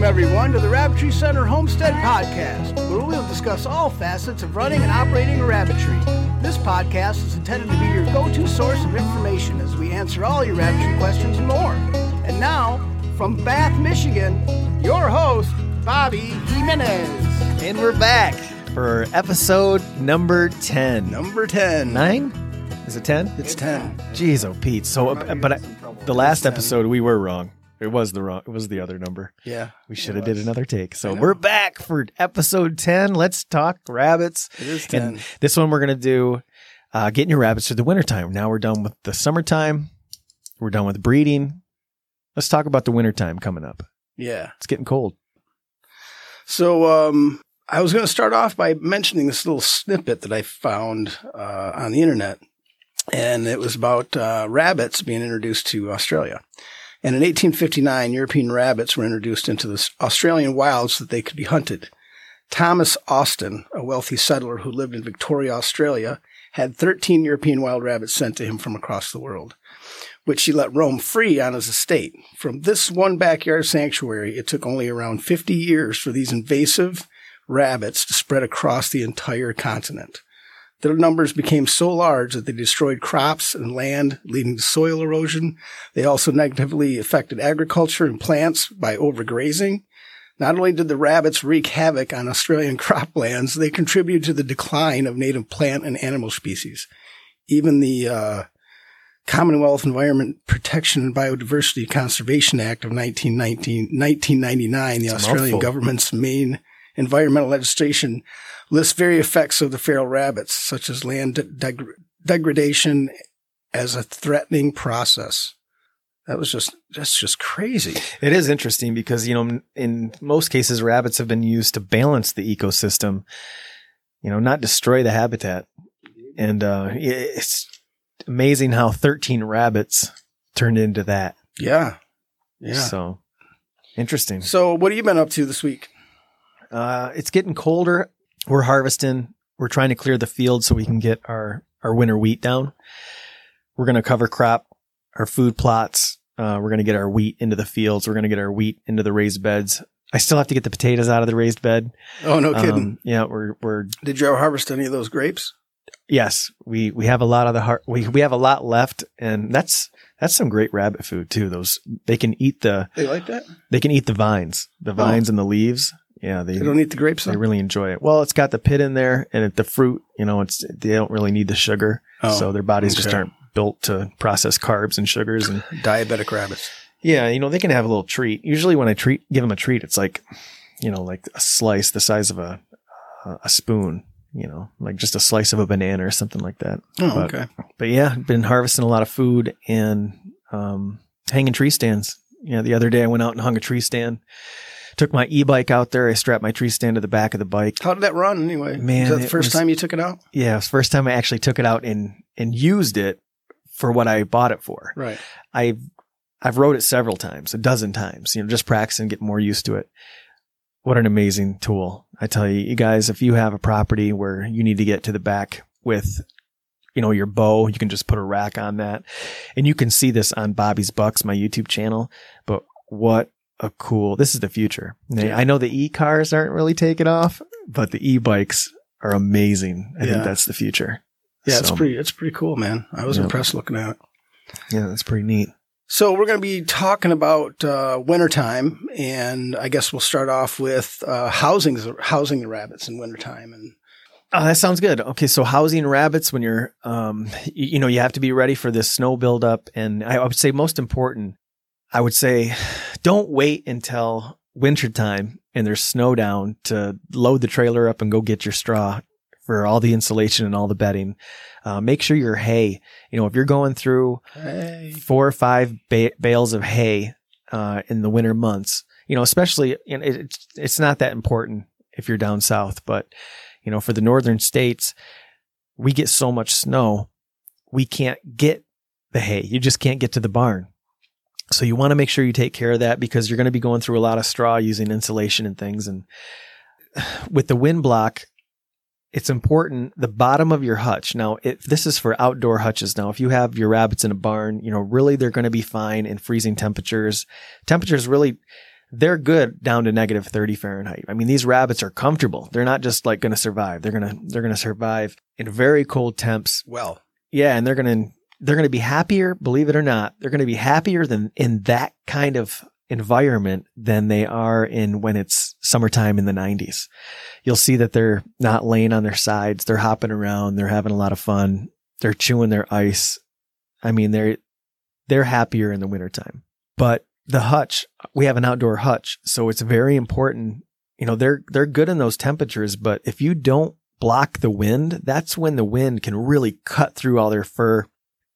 Welcome, everyone, to the Rabbitry Center Homestead Podcast, where we'll discuss all facets of running and operating a rabbitry. This podcast is intended to be your go to source of information as we answer all your rabbitry questions and more. And now, from Bath, Michigan, your host, Bobby Jimenez. And we're back for episode number 10. Number 10. Nine? Is it 10? It's 10. Jeez, oh, Pete. So, but I, the last episode, we were wrong. It was the wrong. It was the other number. Yeah. We should have did another take. So we're back for episode 10. Let's talk rabbits. It is 10. And this one we're going to do uh, getting your rabbits through the wintertime. Now we're done with the summertime. We're done with breeding. Let's talk about the wintertime coming up. yeah. It's getting cold. So, um, I was going to start off by mentioning this little snippet that I found uh, on the internet, and it was about uh, rabbits being introduced to Australia. And in 1859, European rabbits were introduced into the Australian wilds so that they could be hunted. Thomas Austin, a wealthy settler who lived in Victoria, Australia, had 13 European wild rabbits sent to him from across the world, which he let roam free on his estate. From this one backyard sanctuary, it took only around 50 years for these invasive rabbits to spread across the entire continent. Their numbers became so large that they destroyed crops and land, leading to soil erosion. They also negatively affected agriculture and plants by overgrazing. Not only did the rabbits wreak havoc on Australian croplands, they contributed to the decline of native plant and animal species. Even the uh, Commonwealth Environment Protection and Biodiversity Conservation Act of 1919, 1999, the It's Australian mouthful. government's main environmental legislation, lists various effects of the feral rabbits, such as land deg- degradation as a threatening process. That was just, that's just crazy. It is interesting because, you know, in most cases, rabbits have been used to balance the ecosystem, you know, not destroy the habitat. And uh, it's amazing how 13 rabbits turned into that. Yeah. Yeah. So interesting. So, what have you been up to this week? Uh, it's getting colder. We're harvesting. We're trying to clear the field so we can get our, our winter wheat down. We're going to cover crop our food plots. Uh, we're going to get our wheat into the fields. We're going to get our wheat into the raised beds. I still have to get the potatoes out of the raised bed. Oh, no kidding. Um, yeah, we're, we're, Did you ever harvest any of those grapes? yes, we, we have a lot of the heart. We, we have a lot left and that's, that's some great rabbit food too. Those, they can eat the, They like that? they can eat the vines, the vines and the leaves. Yeah. They, They don't eat the grapes? They really enjoy it. Well, it's got the pit in there and it, the fruit, you know, it's, they don't really need the sugar. Oh, so their bodies just aren't built to process carbs and sugars. And Diabetic rabbits. yeah, you know, they can have a little treat. Usually when I treat, give them a treat, it's like, you know, like a slice the size of a, a spoon, you know, like just a slice of a banana or something like that. Oh, But- okay. But yeah, been harvesting a lot of food and, um, hanging tree stands. You know, the other day I went out and hung a tree stand. Took my e-bike out there. I strapped my tree stand to the back of the bike. How did that run anyway? Man, Is that the first was- time you took it out? Yeah, it was the first time I actually took it out and and used it for what I bought it for. Right. I've I've rode it several times, a dozen times, you know, just practicing, getting more used to it. What an amazing tool. I tell you, you guys, if you have a property where you need to get to the back with, you know, your bow, you can just put a rack on that. And you can see this on Bobby's Bucks, my YouTube channel. But what a cool, this is the future. Yeah. I know the e cars aren't really taking off, but the e bikes are amazing. I Yeah. think that's the future. Yeah, it's pretty. It's pretty cool, man. I was Yeah. impressed looking at it. Yeah, that's pretty neat. So we're going to be talking about uh, wintertime, and I guess we'll start off with uh, housing housing the rabbits in wintertime. And Oh, that sounds good. Okay, so housing rabbits when you're, um, you, you know, you have to be ready for this snow buildup, and I, I would say most important, I would say, don't wait until wintertime and there's snow down to load the trailer up and go get your straw for all the insulation and all the bedding. Uh, make sure your hay, you know, if you're going through hay, four or five ba- bales of hay uh, in the winter months. You know, especially you know, it, it's it's not that important if you're down south, but you know, for the northern states, we get so much snow, we can't get the hay. You just can't get to the barn. So you want to make sure you take care of that because you're going to be going through a lot of straw using insulation and things. And with the wind block, it's important the bottom of your hutch. Now, if this is for outdoor hutches. Now, if you have your rabbits in a barn, you know, really they're going to be fine in freezing temperatures. Temperatures really, they're good down to negative 30 Fahrenheit. I mean, these rabbits are comfortable. They're not just like going to survive. They're going to, they're going to survive in very cold temps. Well, Yeah. And they're going to, they're going to be happier, believe it or not. They're going to be happier than in that kind of environment than they are in when it's summertime in the 90s. You'll see that they're not laying on their sides. They're hopping around. They're having a lot of fun. They're chewing their ice. I mean, they're, they're happier in the wintertime. But the hutch, we have an outdoor hutch. So it's very important. You know, they're, they're good in those temperatures, but if you don't block the wind, that's when the wind can really cut through all their fur.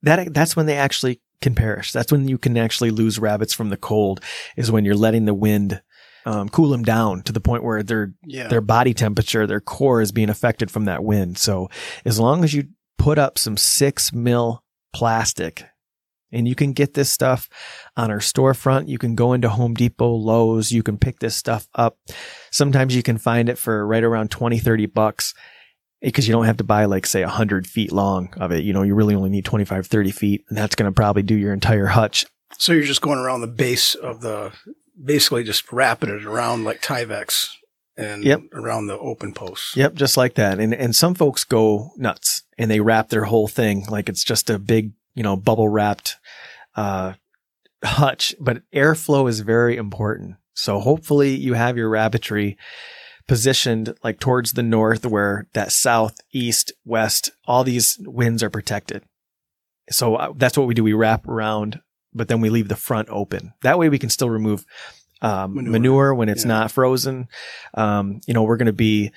That, that's when they actually can perish. That's when you can actually lose rabbits from the cold is when you're letting the wind um, cool them down to the point where their yeah. their body temperature, their core is being affected from that wind. So as long as you put up some six mil plastic and you can get this stuff on our storefront. You can go into Home Depot, Lowe's. You can pick this stuff up. Sometimes you can find it for right around 20, 30 bucks because you don't have to buy like say 100 feet long of it. You know, you really only need 25, 30 feet and that's going to probably do your entire hutch. So you're just going around the base of the, basically just wrapping it around like Tyvek and Yep. around the open posts. Yep, just like that. And and some folks go nuts and they wrap their whole thing like it's just a big, you know, bubble wrapped uh hutch, but airflow is very important. So hopefully you have your rabbitry positioned like towards the north where that south, east, west, all these winds are protected. So uh, that's what we do. We wrap around, but then we leave the front open. That way we can still remove um, Manure. manure. when it's Yeah. not frozen. Um, you know, we're going to be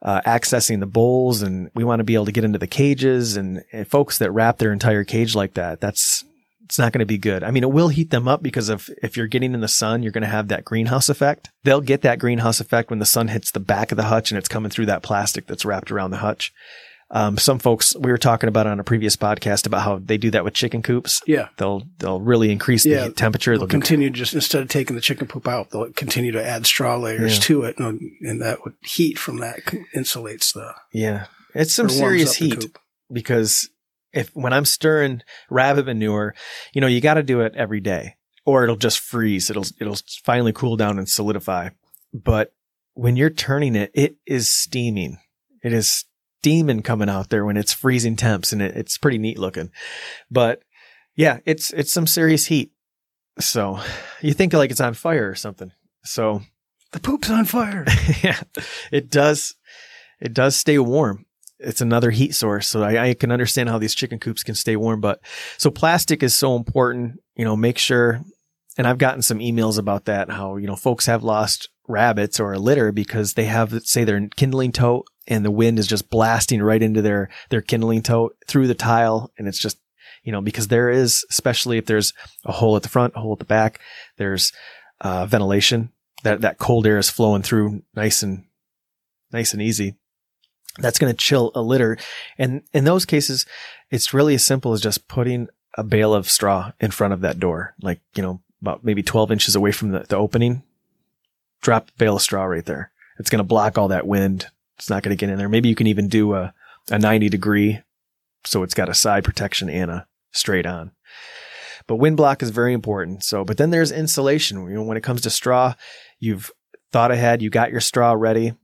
uh, accessing the bowls and we want to be able to get into the cages and, and folks that wrap their entire cage like that, that's, it's not going to be good. I mean, it will heat them up because if, if you're getting in the sun, you're going to have that greenhouse effect. They'll get that greenhouse effect when the sun hits the back of the hutch and it's coming through that plastic that's wrapped around the hutch. Um, some folks we were talking about on a previous podcast about how they do that with chicken coops. Yeah. They'll they'll really increase Yeah. the temperature. They'll continue just instead of taking the chicken poop out, they'll continue to add straw layers Yeah. to it, and, and that would heat from that insulates the yeah, it's some serious heat. because if when I'm stirring rabbit manure, you know, you got to do it every day or it'll just freeze. It'll, it'll finally cool down and solidify. But when you're turning it, it is steaming. It is steaming coming out there when it's freezing temps and it, it's pretty neat looking. But yeah, it's, it's some serious heat. So you think like it's on fire or something. So The poop's on fire. yeah, it does. It does stay warm. It's another heat source. So I, I can understand how these chicken coops can stay warm. But so plastic is so important. You know, make sure. And I've gotten some emails about that. How you know folks have lost rabbits or a litter because they have say their kindling tote and the wind is just blasting right into their their kindling tote through the tile, and it's just you know because there is especially if there's a hole at the front, a hole at the back, there's uh, ventilation that that cold air is flowing through nice and nice and easy. That's going to chill a litter. And in those cases, it's really as simple as just putting a bale of straw in front of that door, like, you know, about maybe 12 inches away from the, the opening. Drop a bale of straw right there. It's going to block all that wind. It's not going to get in there. Maybe you can even do a, a 90 degree. So it's got a side protection and a straight on. But wind block is very important. So, but then there's insulation. You know, when it comes to straw, you've thought ahead, you got your straw ready,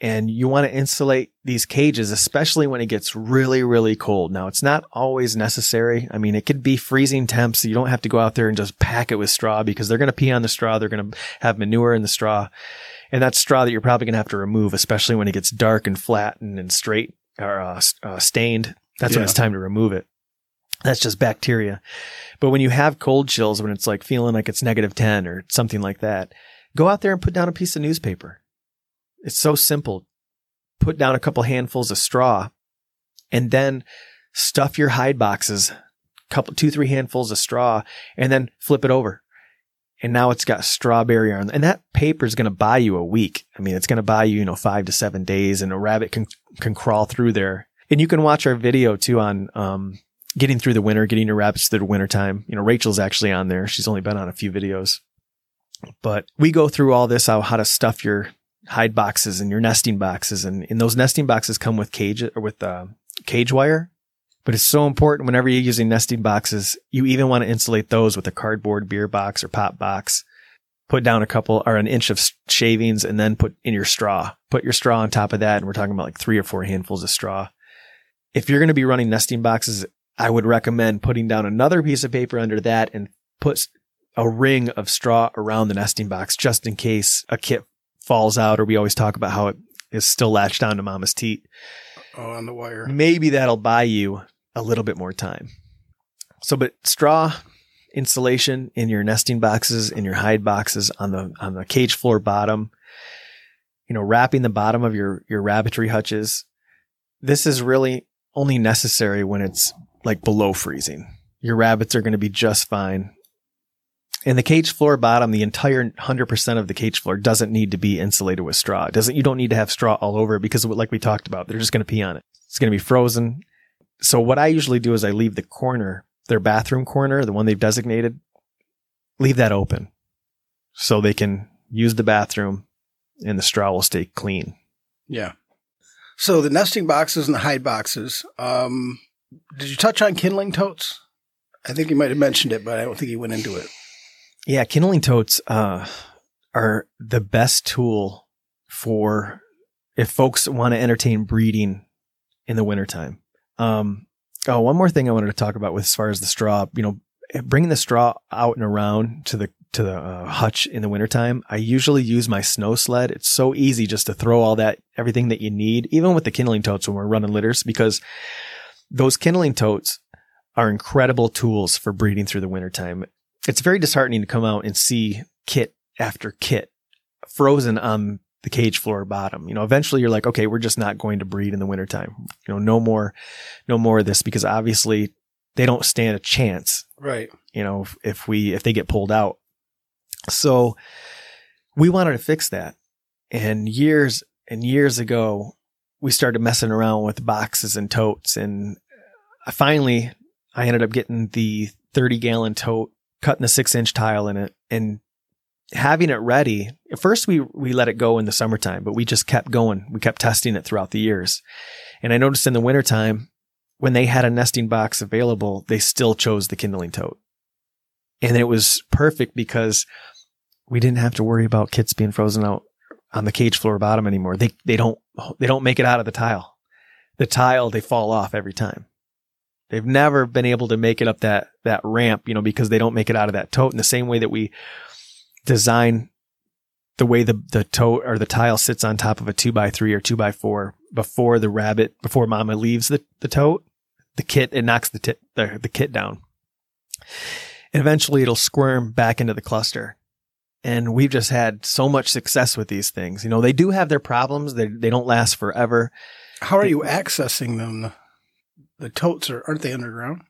and you want to insulate these cages, especially when it gets really, really cold. Now, it's not always necessary. I mean, it could be freezing temps. So you don't have to go out there and just pack it with straw because they're going to pee on the straw. They're going to have manure in the straw. And that's straw that you're probably going to have to remove, especially when it gets dark and flat and, and straight or uh, uh, stained. That's when it's time to remove it. That's just bacteria. But when you have cold chills, when it's like feeling like it's negative 10 or something like that, go out there and put down a piece of newspaper. It's so simple. Put down a couple handfuls of straw and then stuff your hide boxes, couple, two, three handfuls of straw and then flip it over. And now it's got strawberry on, and that paper is going to buy you a week. I mean, it's going to buy you, you know, five to seven days and a rabbit can, can crawl through there. And you can watch our video too on, um, getting through the winter, getting your rabbits through the winter time. You know, Rachel's actually on there. She's only been on a few videos, but we go through all this, how, how to stuff your hide boxes and your nesting boxes. And, and those nesting boxes come with cage or with, uh, cage wire. But it's so important whenever you're using nesting boxes, you even want to insulate those with a cardboard beer box or pop box. put down a couple or an inch of shavings and then put in your straw. Put your straw on top of that. And we're talking about like three or four handfuls of straw. If you're going to be running nesting boxes, I would recommend putting down another piece of paper under that and put a ring of straw around the nesting box just in case a kit falls out or we always talk about how it is still latched onto mama's teat. Oh, on the wire. Maybe that'll buy you a little bit more time. So, but straw insulation in your nesting boxes, in your hide boxes on the, on the cage floor bottom, you know, wrapping the bottom of your, your rabbitry hutches. This is really only necessary when it's like below freezing. Your rabbits are going to be just fine. And the cage floor bottom, the entire 100% of the cage floor doesn't need to be insulated with straw. It doesn't, you don't need to have straw all over it because like we talked about, they're just going to pee on it. It's going to be frozen. So what I usually do is I leave the corner, their bathroom corner, the one they've designated, leave that open so they can use the bathroom and the straw will stay clean. Yeah. So the nesting boxes and the hide boxes, um, did you touch on kindling totes? I think you might have mentioned it, but I don't think you went into it. Yeah, kindling totes uh, are the best tool for if folks want to entertain breeding in the wintertime. Um, oh, one more thing I wanted to talk about with as far as the straw, you know, bringing the straw out and around to the to the uh, hutch in the wintertime, I usually use my snow sled. It's so easy just to throw all that everything that you need, even with the kindling totes when we're running litters, because those kindling totes are incredible tools for breeding through the wintertime. It's very disheartening to come out and see kit after kit frozen on the cage floor bottom. You know, eventually you're like, okay, we're just not going to breed in the wintertime. You know, no more, no more of this because obviously they don't stand a chance. Right. You know, if, if we, if they get pulled out. So we wanted to fix that. And years and years ago, we started messing around with boxes and totes. And finally, I ended up getting the 30 gallon tote, cutting a six inch tile in it and having it ready. At first we, we let it go in the summertime, but we just kept going. We kept testing it throughout the years. And I noticed in the wintertime, when they had a nesting box available, they still chose the kindling tote. And it was perfect because we didn't have to worry about kits being frozen out on the cage floor bottom anymore. They, they don't, they don't make it out of the tile. The tile, they fall off every time. They've never been able to make it up that, that ramp, you know, because they don't make it out of that tote in the same way that we design the way the, the tote or the tile sits on top of a two by three or two by four before the rabbit, before mama leaves the, the tote, the kit, it knocks the, tit, the, the kit down. And eventually it'll squirm back into the cluster. And we've just had so much success with these things. You know, they do have their problems. They, they don't last forever. How are you accessing them? The totes are, aren't they underground?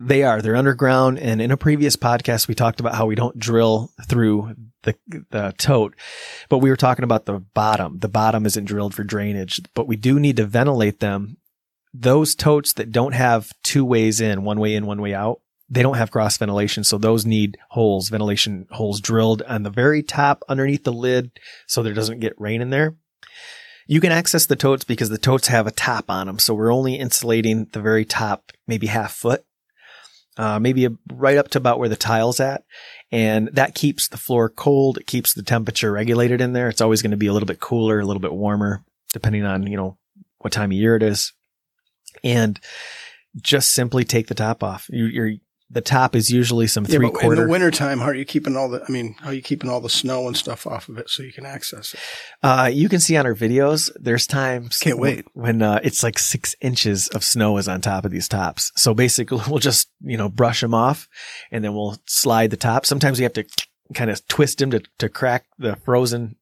They are. They're underground. And in a previous podcast, we talked about how we don't drill through the, the tote, but we were talking about the bottom. The bottom isn't drilled for drainage, but we do need to ventilate them. Those totes that don't have two ways in, one way in, one way out, they don't have cross ventilation. So those need holes, ventilation holes drilled on the very top underneath the lid so there doesn't get rain in there. You can access the totes because the totes have a top on them. So we're only insulating the very top, maybe half foot uh, maybe right up to about where the tile's at. And that keeps the floor cold. It keeps the temperature regulated in there. It's always going to be a little bit cooler, a little bit warmer, depending on, you know, what time of year it is. And just simply take the top off. You, you're, the top is usually some yeah, three quarter. In the wintertime, how are you keeping all the, I mean, how are you keeping all the snow and stuff off of it so you can access it? Uh, you can see on our videos, there's times. Can't wait. When, uh, it's like six inches of snow is on top of these tops. So basically we'll just, you know, brush them off and then we'll slide the top. Sometimes we have to kind of twist them to, to crack the frozen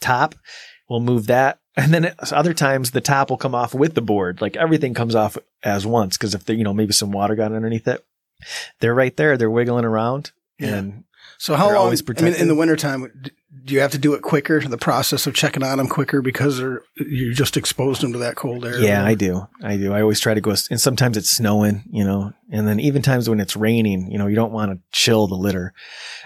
top. We'll move that. And then other times the top will come off with the board. Like everything comes off as once. Cause if there, you know, maybe some water got underneath it they're right there. They're wiggling around. Yeah. And so how long, I mean, in the wintertime, do you have to do it quicker? The process of checking on them quicker because they're, you just exposed them to that cold air. Yeah, I do. I do. I always try to go, and sometimes it's snowing, you know, and then even times when it's raining, you know, you don't want to chill the litter.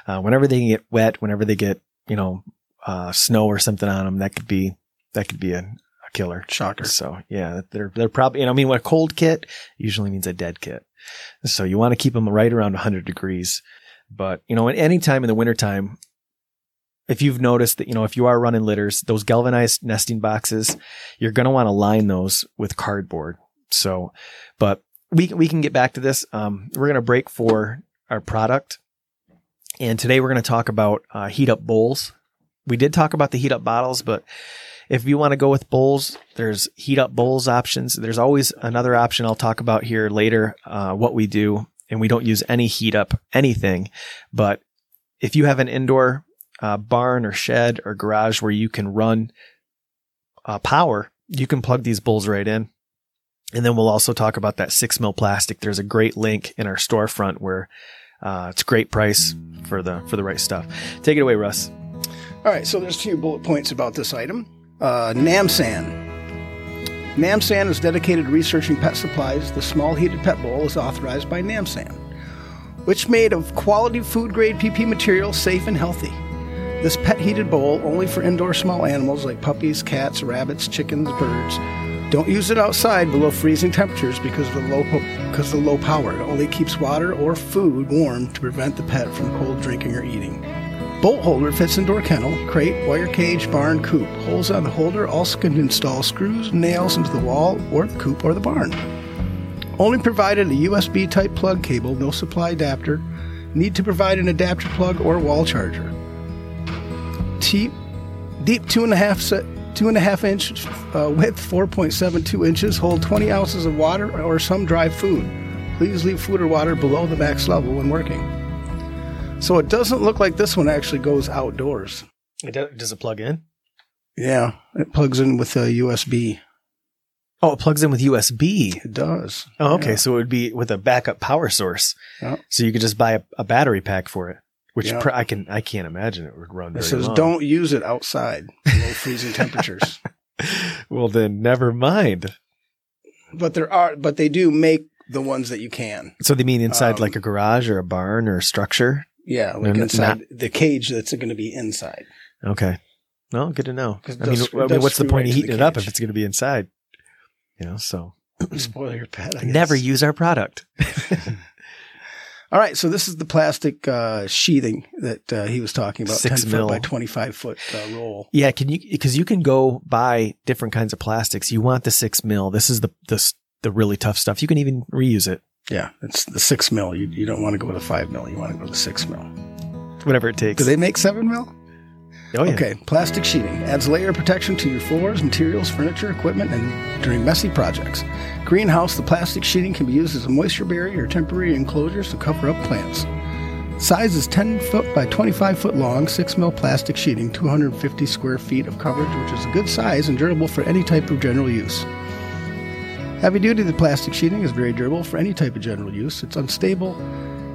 Uh, whenever they get wet, whenever they get, you know, uh, snow or something on them, that could be, that could be a, a killer. Shocker. So yeah, they're, they're probably, you know, I mean, a cold kit usually means a dead kit. So you want to keep them right around 100 degrees. But, you know, at any time in the wintertime, if you've noticed that, you know, if you are running litters, those galvanized nesting boxes, you're going to want to line those with cardboard. So, but we, we can get back to this. Um, we're going to break for our product. And today we're going to talk about uh, heat up bowls. We did talk about the heat up bottles, but if you want to go with bowls, there's heat up bowls options. There's always another option I'll talk about here later, uh, what we do. And we don't use any heat up anything. But if you have an indoor uh, barn or shed or garage where you can run uh, power, you can plug these bowls right in. And then we'll also talk about that six mil plastic. There's a great link in our storefront where uh, it's great price for the for the right stuff. Take it away, Russ. All right, so there's a few bullet points about this item. Uh, NAMSAN. NAMSAN is dedicated to researching pet supplies. The small heated pet bowl is authorized by NAMSAN, which made of quality food grade PP material, safe and healthy. This pet heated bowl only for indoor small animals like puppies, cats, rabbits, chickens, birds. Don't use it outside below freezing temperatures because of the low po- because of the low power. It only keeps water or food warm to prevent the pet from cold drinking or eating. Bolt holder fits indoor kennel, crate, wire cage, barn, coop. Holes on the holder also can install screws, nails into the wall or the coop or the barn. Only provided a USB type plug cable, no supply adapter. Need to provide an adapter plug or wall charger. Deep, deep two and a half set, two and a half inch uh, width, 4.72 inches. Hold 20 ounces of water or some dry food. Please leave food or water below the max level when working. So it doesn't look like this one actually goes outdoors. It does, does it plug in? Yeah, it plugs in with a USB. Oh, it plugs in with USB. It does. Oh, okay. Yeah. So it would be with a backup power source. Yeah. So you could just buy a, a battery pack for it, which Yeah. pr- I can I can't imagine it would run It very says long. don't use it outside below freezing temperatures. Well, then never mind. But there are, but they do make the ones that you can. So they mean inside Um, like a garage or a barn or a structure? Yeah, like n- inside the cage that's going to be inside. Okay. No, good to know. I mean, I mean what's the point of heating it up if it's going to be inside? You know, so Spoil your pet. I guess. never use our product. All right, so this is the plastic uh, sheathing that uh, he was talking about, Six ten mil. foot by twenty five foot uh, roll. Yeah, can you because you can go buy different kinds of plastics. You want the six mil. This is the the the really tough stuff. You can even reuse it, Yeah, it's the six mil. You, you don't want to go to five mil. You want to go to six mil. whatever it takes. Do they make seven mil? oh yeah. Okay, plastic sheeting adds layer of protection to your floors, materials, furniture, equipment, and during messy projects. Greenhouse, the plastic sheeting can be used as a moisture barrier or temporary enclosures to cover up plants. Size is 10 foot by 25 foot long, 6 mil plastic sheeting, 250 square feet of coverage, which is a good size and durable for any type of general use. Heavy duty, the plastic sheeting is very durable for any type of general use. It's unstable.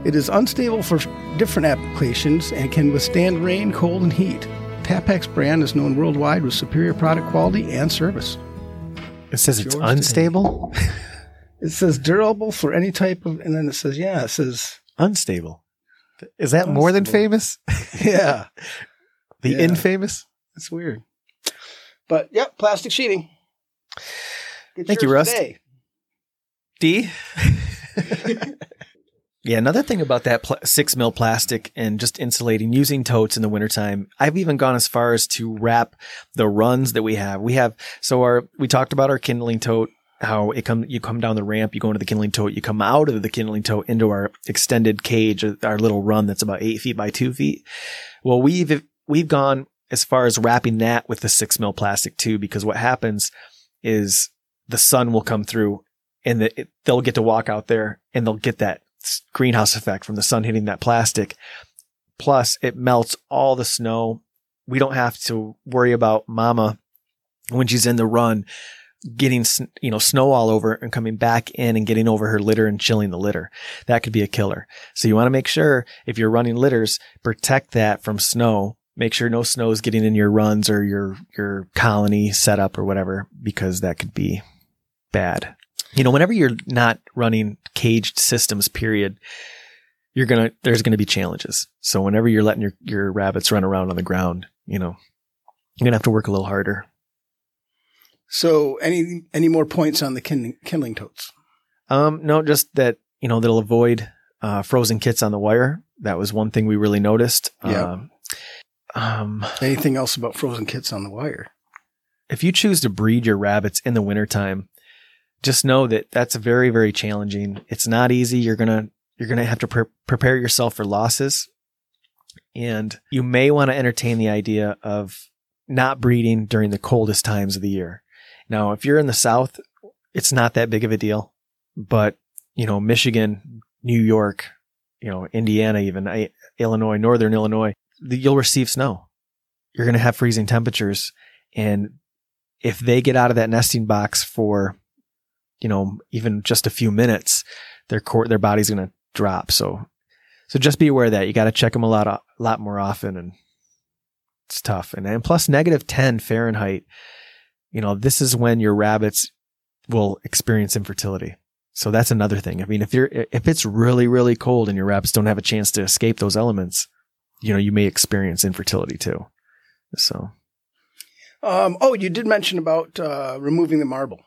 It is unstable for different applications and can withstand rain, cold, and heat. Tapex brand is known worldwide with superior product quality and service. It says it's unstable. It says durable for any type of, and then it says, yeah, it says, unstable. Is that more than famous? yeah, The Yeah. infamous? that's weird. But yep, plastic sheeting. Get Thank you, today. D. yeah, another thing about that pl- six mil plastic and just insulating using totes in the wintertime, I've even gone as far as to wrap the runs that we have. We have, so our, we talked about our kindling tote, how it come, you come down the ramp, you go into the kindling tote, you come out of the kindling tote into our extended cage, uh, our little run that's about eight feet by two feet. Well, we've, we've gone as far as wrapping that with the six mil plastic too, because what happens is the sun will come through and the, it, they'll get to walk out there and they'll get that greenhouse effect from the sun hitting that plastic. Plus, it melts all the snow. We don't have to worry about mama when she's in the run getting, you know, snow all over and coming back in and getting over her litter and chilling the litter. That could be a killer. So you want to make sure if you're running litters, protect that from snow. Make sure no snow is getting in your runs or your, your colony setup or whatever, because that could be bad. You know, whenever you're not running caged systems, period, you're gonna there's gonna be challenges. So whenever you're letting your your rabbits run around on the ground, you know, you're gonna have to work a little harder. So, any any more points on the kindling, kindling totes? Um, no, just that you know they'll avoid uh, frozen kits on the wire. That was one thing we really noticed. Yeah. Um, Um, Anything else about frozen kits on the wire? if you choose to breed your rabbits in the wintertime, just know that that's very, very challenging. It's not easy. You're going to, you're going to have to pre- prepare yourself for losses. And you may want to entertain the idea of not breeding during the coldest times of the year. Now, if you're in the South, it's not that big of a deal, but you know, Michigan, New York, you know, Indiana, even Illinois, Northern Illinois, you'll receive snow. You're going to have freezing temperatures and if they get out of that nesting box for, you know, even just a few minutes, their core, their body's going to drop. So, so just be aware of that you got to check them a lot, a lot more often and it's tough. And, and plus negative 10 Fahrenheit, you know, this is when your rabbits will experience infertility. So that's another thing. I mean, if you're, if it's really, really cold and your rabbits don't have a chance to escape those elements, you know, you may experience infertility too. So Um, oh, you did mention about uh, removing the marble.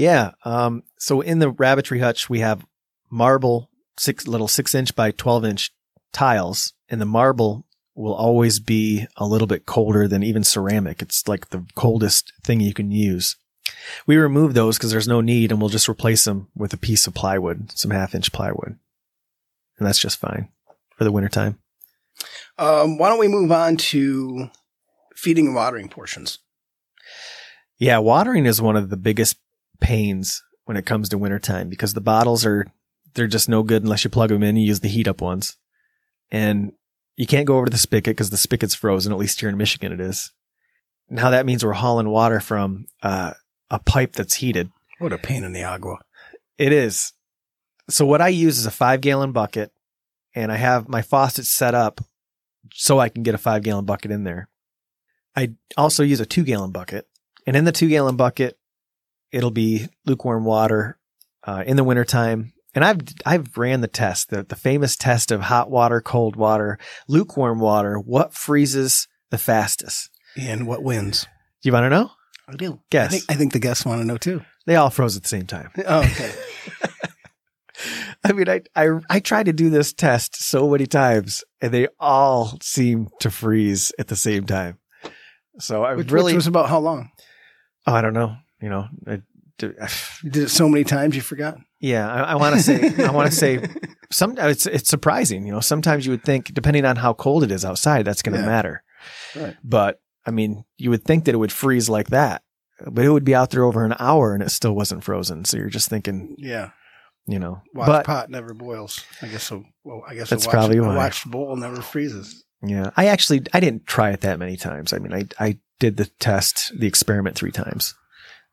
Yeah. Um, so in the rabbitry hutch, we have marble, six little six inch by 12 inch tiles, and the marble will always be a little bit colder than even ceramic. It's like the coldest thing you can use. We remove those because there's no need and we'll just replace them with a piece of plywood, some half inch plywood. And that's just fine for the wintertime. Um, why don't we move on to feeding and watering portions? Yeah, watering is one of the biggest pains when it comes to wintertime because the bottles are they're just no good unless you plug them in. You use the heat up ones, and you can't go over to the spigot because the spigot's frozen. At least here in Michigan, it is. Now that means we're hauling water from uh, a pipe that's heated. What a pain in the agua. It is. So what I use is a five gallon bucket, and I have my faucet set up so I can get a five gallon bucket in there. I also use a two gallon bucket, and in the two gallon bucket, it'll be lukewarm water uh, in the wintertime. And I've I've ran the test, the, the famous test of hot water, cold water, lukewarm water. What freezes the fastest? And what wins? Do you want to know? I do. Guess. I think, I think the guests want to know too. They all froze at the same time. Oh, okay. I mean, I, I, I tried to do this test so many times and they all seem to freeze at the same time. So I which, really, which was about how long? oh, I don't know, you know, I, You did it so many times you forgot. yeah, I, I want to say, I want to say some, it's, it's surprising, you know, sometimes you would think depending on how cold it is outside, that's going to Yeah. matter. Right. But I mean, you would think that it would freeze like that, but it would be out there over an hour and it still wasn't frozen. So you're just thinking, Yeah. you know, Watch but pot never boils. I guess so. Well, I guess That's a watch, probably why. watched bowl never freezes. Yeah. I actually, I didn't try it that many times. I mean, I, I did the test, the experiment three times.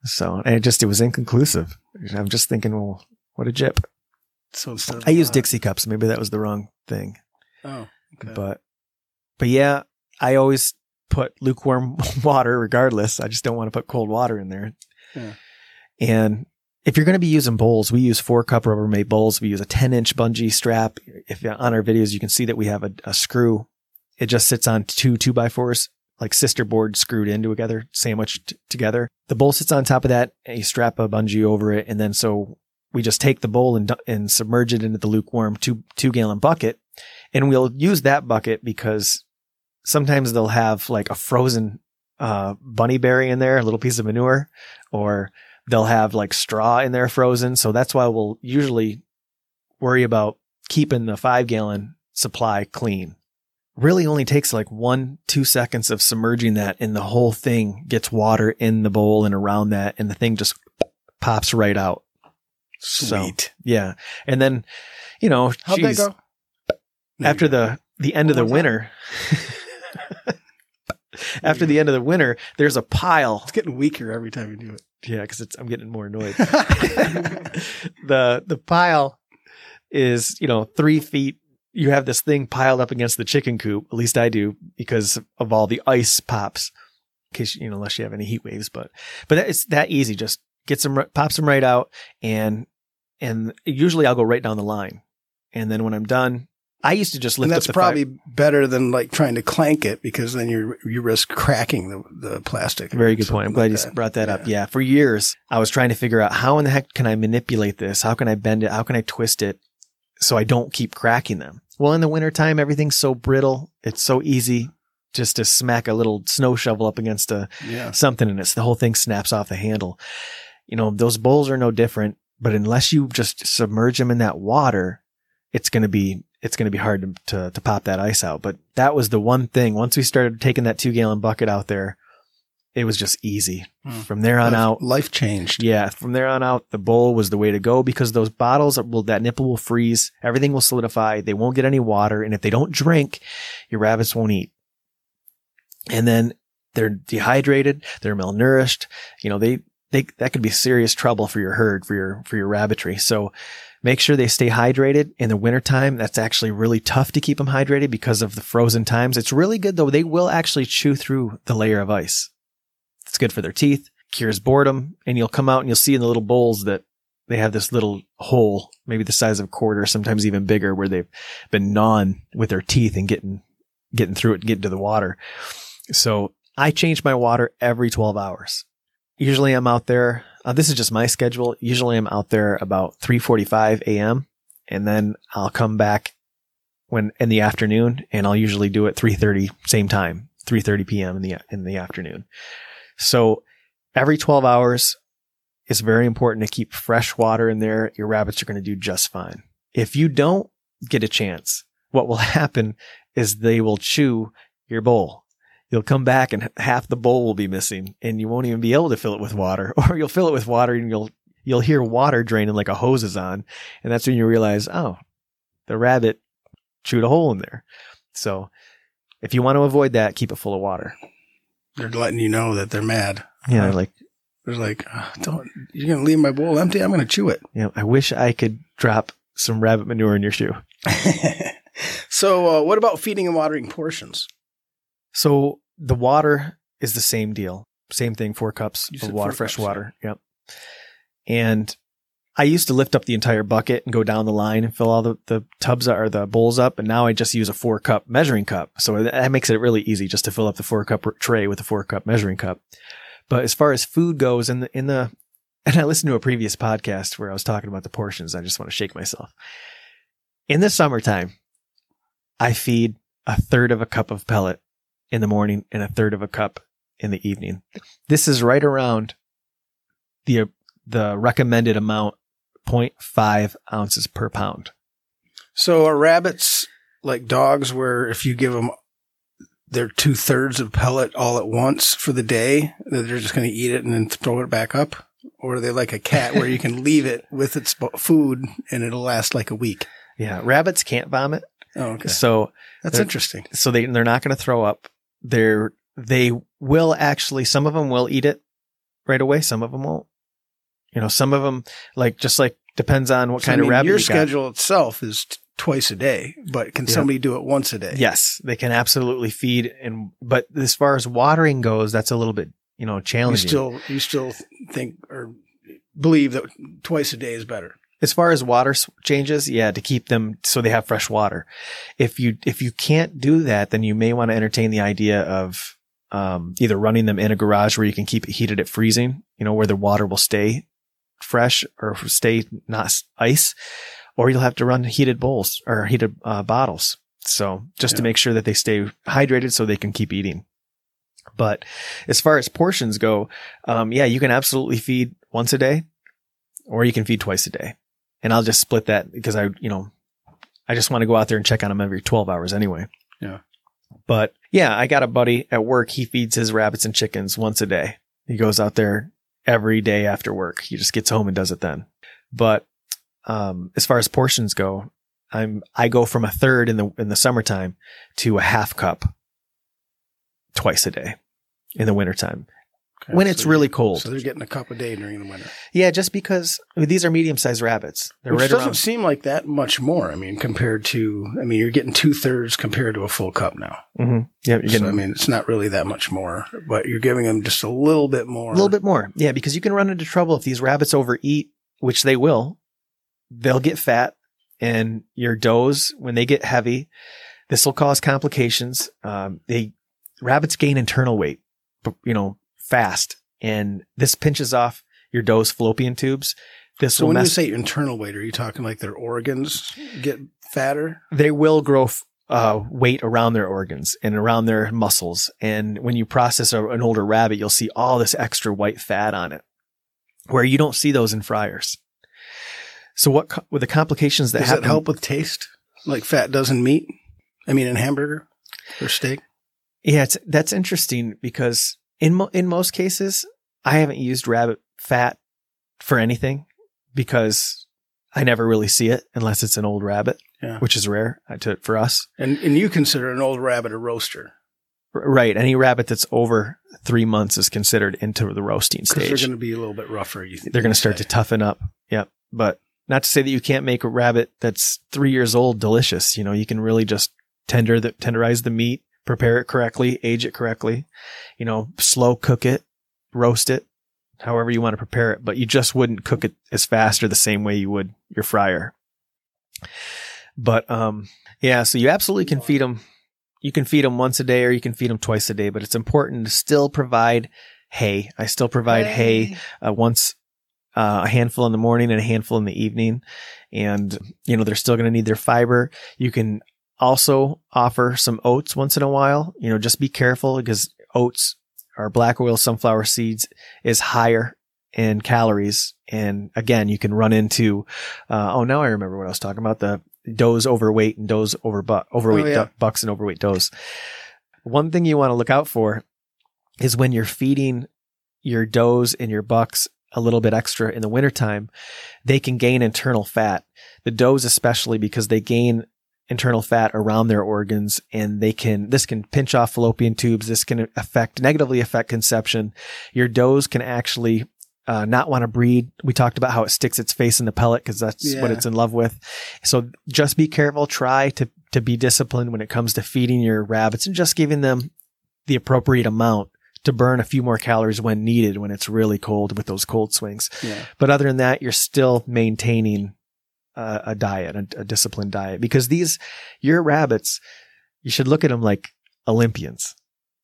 So, and it just, it was inconclusive. I'm just thinking, well, what a jip. So instead I used uh, Dixie cups. Maybe that was the wrong thing, Oh, okay. but, but yeah, I always put lukewarm water regardless. I just don't want to put cold water in there. Yeah. And if you're going to be using bowls, we use four cup Rubbermaid bowls. We use a 10 inch bungee strap. If on our videos, you can see that we have a, a screw. It just sits on two two by fours, like sister board screwed in together, sandwiched t- together. The bowl sits on top of that and you strap a bungee over it. And then so we just take the bowl and, and submerge it into the lukewarm two, two gallon bucket. And we'll use that bucket because sometimes they'll have like a frozen, uh, bunny berry in there, a little piece of manure, or they'll have like straw in there frozen. So that's why we'll usually worry about keeping the five gallon supply clean. Really only takes like one, two seconds of submerging that and the whole thing gets water in the bowl and around that and the thing just pops right out. So, Sweet. yeah. And then, you know, How'd that go? After the, the end of the What was that? winter, after the end of the winter, there's a pile it's getting weaker every time you do it. Yeah, because it's I'm getting more annoyed. the the pile is you know three feet. You have this thing piled up against the chicken coop. At least I do because of all the ice pops. In case you know, unless you have any heat waves, but but it's that easy. Just gets them, ri- pops them right out, and and usually I'll go right down the line. And then when I'm done, I used to just lift and up that's probably fire- better than like trying to clank it because then you you risk cracking the, the plastic. Very good point. I'm glad like you that. brought that up. Yeah. For years, I was trying to figure out how in the heck can I manipulate this? How can I bend it? How can I twist it so I don't keep cracking them? Well, in the wintertime, everything's so brittle. It's so easy. just to smack a little snow shovel up against a Yeah. something and it's the whole thing snaps off the handle. You know, those bowls are no different, but unless you just submerge them in that water, it's going to be, it's going to be hard to, to, to pop that ice out. But that was the one thing. Once we started taking that two gallon bucket out there, it was just easy Hmm. from there on life, out. life changed. Yeah, from there on out, the bowl was the way to go because those bottles will that nipple will freeze, everything will solidify, they won't get any water, and if they don't drink, your rabbits won't eat. And then they're dehydrated, they're malnourished, you know, they they that could be serious trouble for your herd, for your for your rabbitry. So make sure they stay hydrated in the wintertime. That's actually really tough to keep them hydrated because of the frozen times. It's really good though. They will actually chew through the layer of ice. It's good for their teeth, cures boredom, and you'll come out and you'll see in the little bowls that they have this little hole, maybe the size of a quarter, sometimes even bigger, where they've been gnawing with their teeth and getting getting through it and getting to the water. So I change my water every 12 hours. Usually I'm out there. Uh, this is just my schedule. Usually I'm out there about 3:45 a.m. and then I'll come back when in the afternoon and I'll usually do it 3:30 same time, 3:30 p.m. in the in the afternoon. So every 12 hours it's very important to keep fresh water in there. Your rabbits are going to do just fine. If you don't get a chance, what will happen is they will chew your bowl. You'll come back and half the bowl will be missing and you won't even be able to fill it with water or you'll fill it with water and you'll, you'll hear water draining like a hose is on. And that's when you realize, oh, the rabbit chewed a hole in there. So if you want to avoid that, keep it full of water. They're letting you know that they're mad. Yeah. Uh, Like, They're like, "Ah, don't, you're going to leave my bowl empty? I'm going to chew it. you know, I wish I could drop some rabbit manure in your shoe. so, uh, what about feeding and watering portions? So the water is the same deal. Same thing, four cups You of water, fresh cups, water. Yep. And I used to lift up the entire bucket and go down the line and fill all the, the tubs or the bowls up. And now I just use a four cup measuring cup. So that makes it really easy just to fill up the four cup tray with a four cup measuring cup. But as far as food goes in the, in the, and I listened to a previous podcast where I was talking about the portions. I just want to shake myself. In the summertime, I feed a third of a cup of pellet in the morning and a third of a cup in the evening. This is right around the the recommended amount 0.5 ounces per pound. So, are rabbits like dogs where if you give them their two thirds of pellet all at once for the day, that they're just going to eat it and then throw it back up? Or are they like a cat where you can leave it with its food and it'll last like a week? Yeah, rabbits can't vomit. Oh, okay. So That's interesting. so they they're not going to throw up. They're they will actually some of them will eat it right away, some of them won't. You know, some of them like just like depends on what So, I kind mean, of rabbit your you schedule itself is t- twice a day, but can Yeah. somebody do it once a day? Yes, they can absolutely feed and but as far as watering goes, that's a little bit, you know, You challenging. still, you still think or believe that twice a day is better. as far as water changes, yeah, to keep them so they have fresh water. If you if you can't do that, then you may want to entertain the idea of um, either running them in a garage where you can keep it heated at freezing, you know, where the water will stay fresh or stay not ice, or you'll have to run heated bowls or heated uh, bottles. So just to make sure that they stay hydrated so they can keep eating. But as far as portions go, um, yeah, you can absolutely feed once a day or you can feed twice a day. And I'll just split that because I, you know, I just want to go out there and check on them every 12 hours anyway. Yeah. But yeah, I got a buddy at work. He feeds his rabbits and chickens once a day. He goes out there every day after work. He just gets home and does it then. But, um, as far as portions go, I'm, I go from a third in the, in the summertime to a half cup twice a day in the wintertime Okay, when it's really cold. So they're getting a cup a day during the winter. Yeah, just because I mean, these are medium sized rabbits. They're Which right doesn't around. seem like that much more. I mean, compared to, I mean, you're getting two thirds compared to a full cup now. hmm Yeah, getting So, I mean, it's not really that much more, but you're giving them just a little bit more. a little bit more. Yeah, because you can run into trouble if these rabbits overeat, which they will. They'll get fat, and your does when they get heavy, this will cause complications. Um, they rabbits gain internal weight, but, you know, fast, and this pinches off your doe's fallopian tubes. This So will when you say internal weight, are you talking like their organs get fatter? they will grow f- uh, weight around their organs and around their muscles. And when you process a, an older rabbit, you'll see all this extra white fat on it, where you don't see those in fryers. So what co- with the complications that Does happen? that help with taste? Like fat does in meat? I mean, in hamburger or steak? Yeah, it's, that's interesting because in mo- in most cases, I haven't used rabbit fat for anything because I never really see it unless it's an old rabbit, Yeah. which is rare uh, to, for us. And and you consider an old rabbit a roaster R- Right. Any rabbit that's over three months is considered into the roasting stage. they're going to be a little bit rougher. You think They're going to start to toughen up. Yep. But not to say that you can't make a rabbit that's three years old delicious. You know, you can really just tender the, tenderize the meat, prepare it correctly, age it correctly, you know, slow cook it, roast it, however you want to prepare it, but you just wouldn't cook it as fast or the same way you would your fryer. But, um, yeah, so you absolutely can feed them. You can feed them once a day or you can feed them twice a day, but it's important to still provide hay. I still provide hay uh, once uh, a handful in the morning and a handful in the evening. And, you know, they're still going to need their fiber. You can also offer some oats once in a while. You know, just be careful because oats or black oil sunflower seeds is higher in calories. And again, you can run into, uh, oh, now I remember what I was talking about the does overweight and does over overweight Oh, yeah. du- bucks and overweight does. One thing you want to look out for is when you're feeding your does and your bucks a little bit extra in the wintertime, they can gain internal fat. The does especially because they gain internal fat around their organs and they can this can pinch off fallopian tubes. This can affect negatively affect conception. Your does can actually uh, not want to breed. We talked about how it sticks its face in the pellet because that's what it's in love with. So just be careful. Try to to be disciplined when it comes to feeding your rabbits and just giving them the appropriate amount to burn a few more calories when needed when it's really cold with those cold swings. Yeah. but other than that, you're still maintaining a, a diet, a, a disciplined diet, because these, your rabbits, you should look at them like Olympians.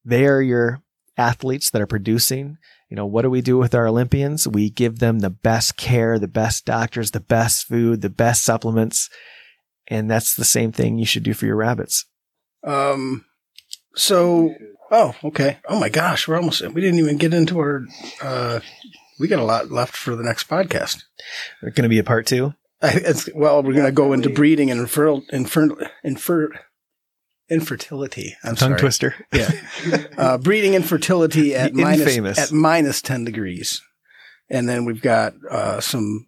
They are your athletes that are producing. You know, what do we do with our Olympians? We give them the best care, the best doctors, the best food, the best supplements. And that's the same thing you should do for your rabbits. Um. So. Oh, okay. Oh my gosh, we're almost. We didn't even get into our. Uh, we got a lot left for the next podcast. They're going to be a part two. I, it's, well, we're going to go into breeding and infer, infer, infer, infertility. I'm sorry. Tongue sorry. twister. Yeah. Uh, breeding infertility at minus, at minus 10 degrees. And then we've got uh, some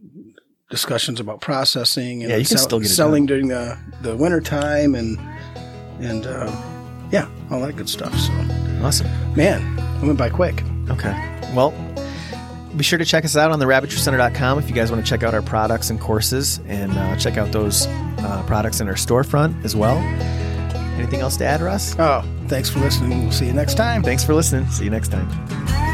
discussions about processing and Yeah, you can still get it selling during the, the winter time and, and uh, yeah, all that good stuff. So, Awesome. man, it went by quick. Okay. Well, be sure to check us out on the rabbitrycenter.com if you guys want to check out our products and courses and uh, check out those uh, products in our storefront as well. Anything else to add, Russ? Oh, thanks for listening. We'll see you next time. Thanks for listening. See you next time.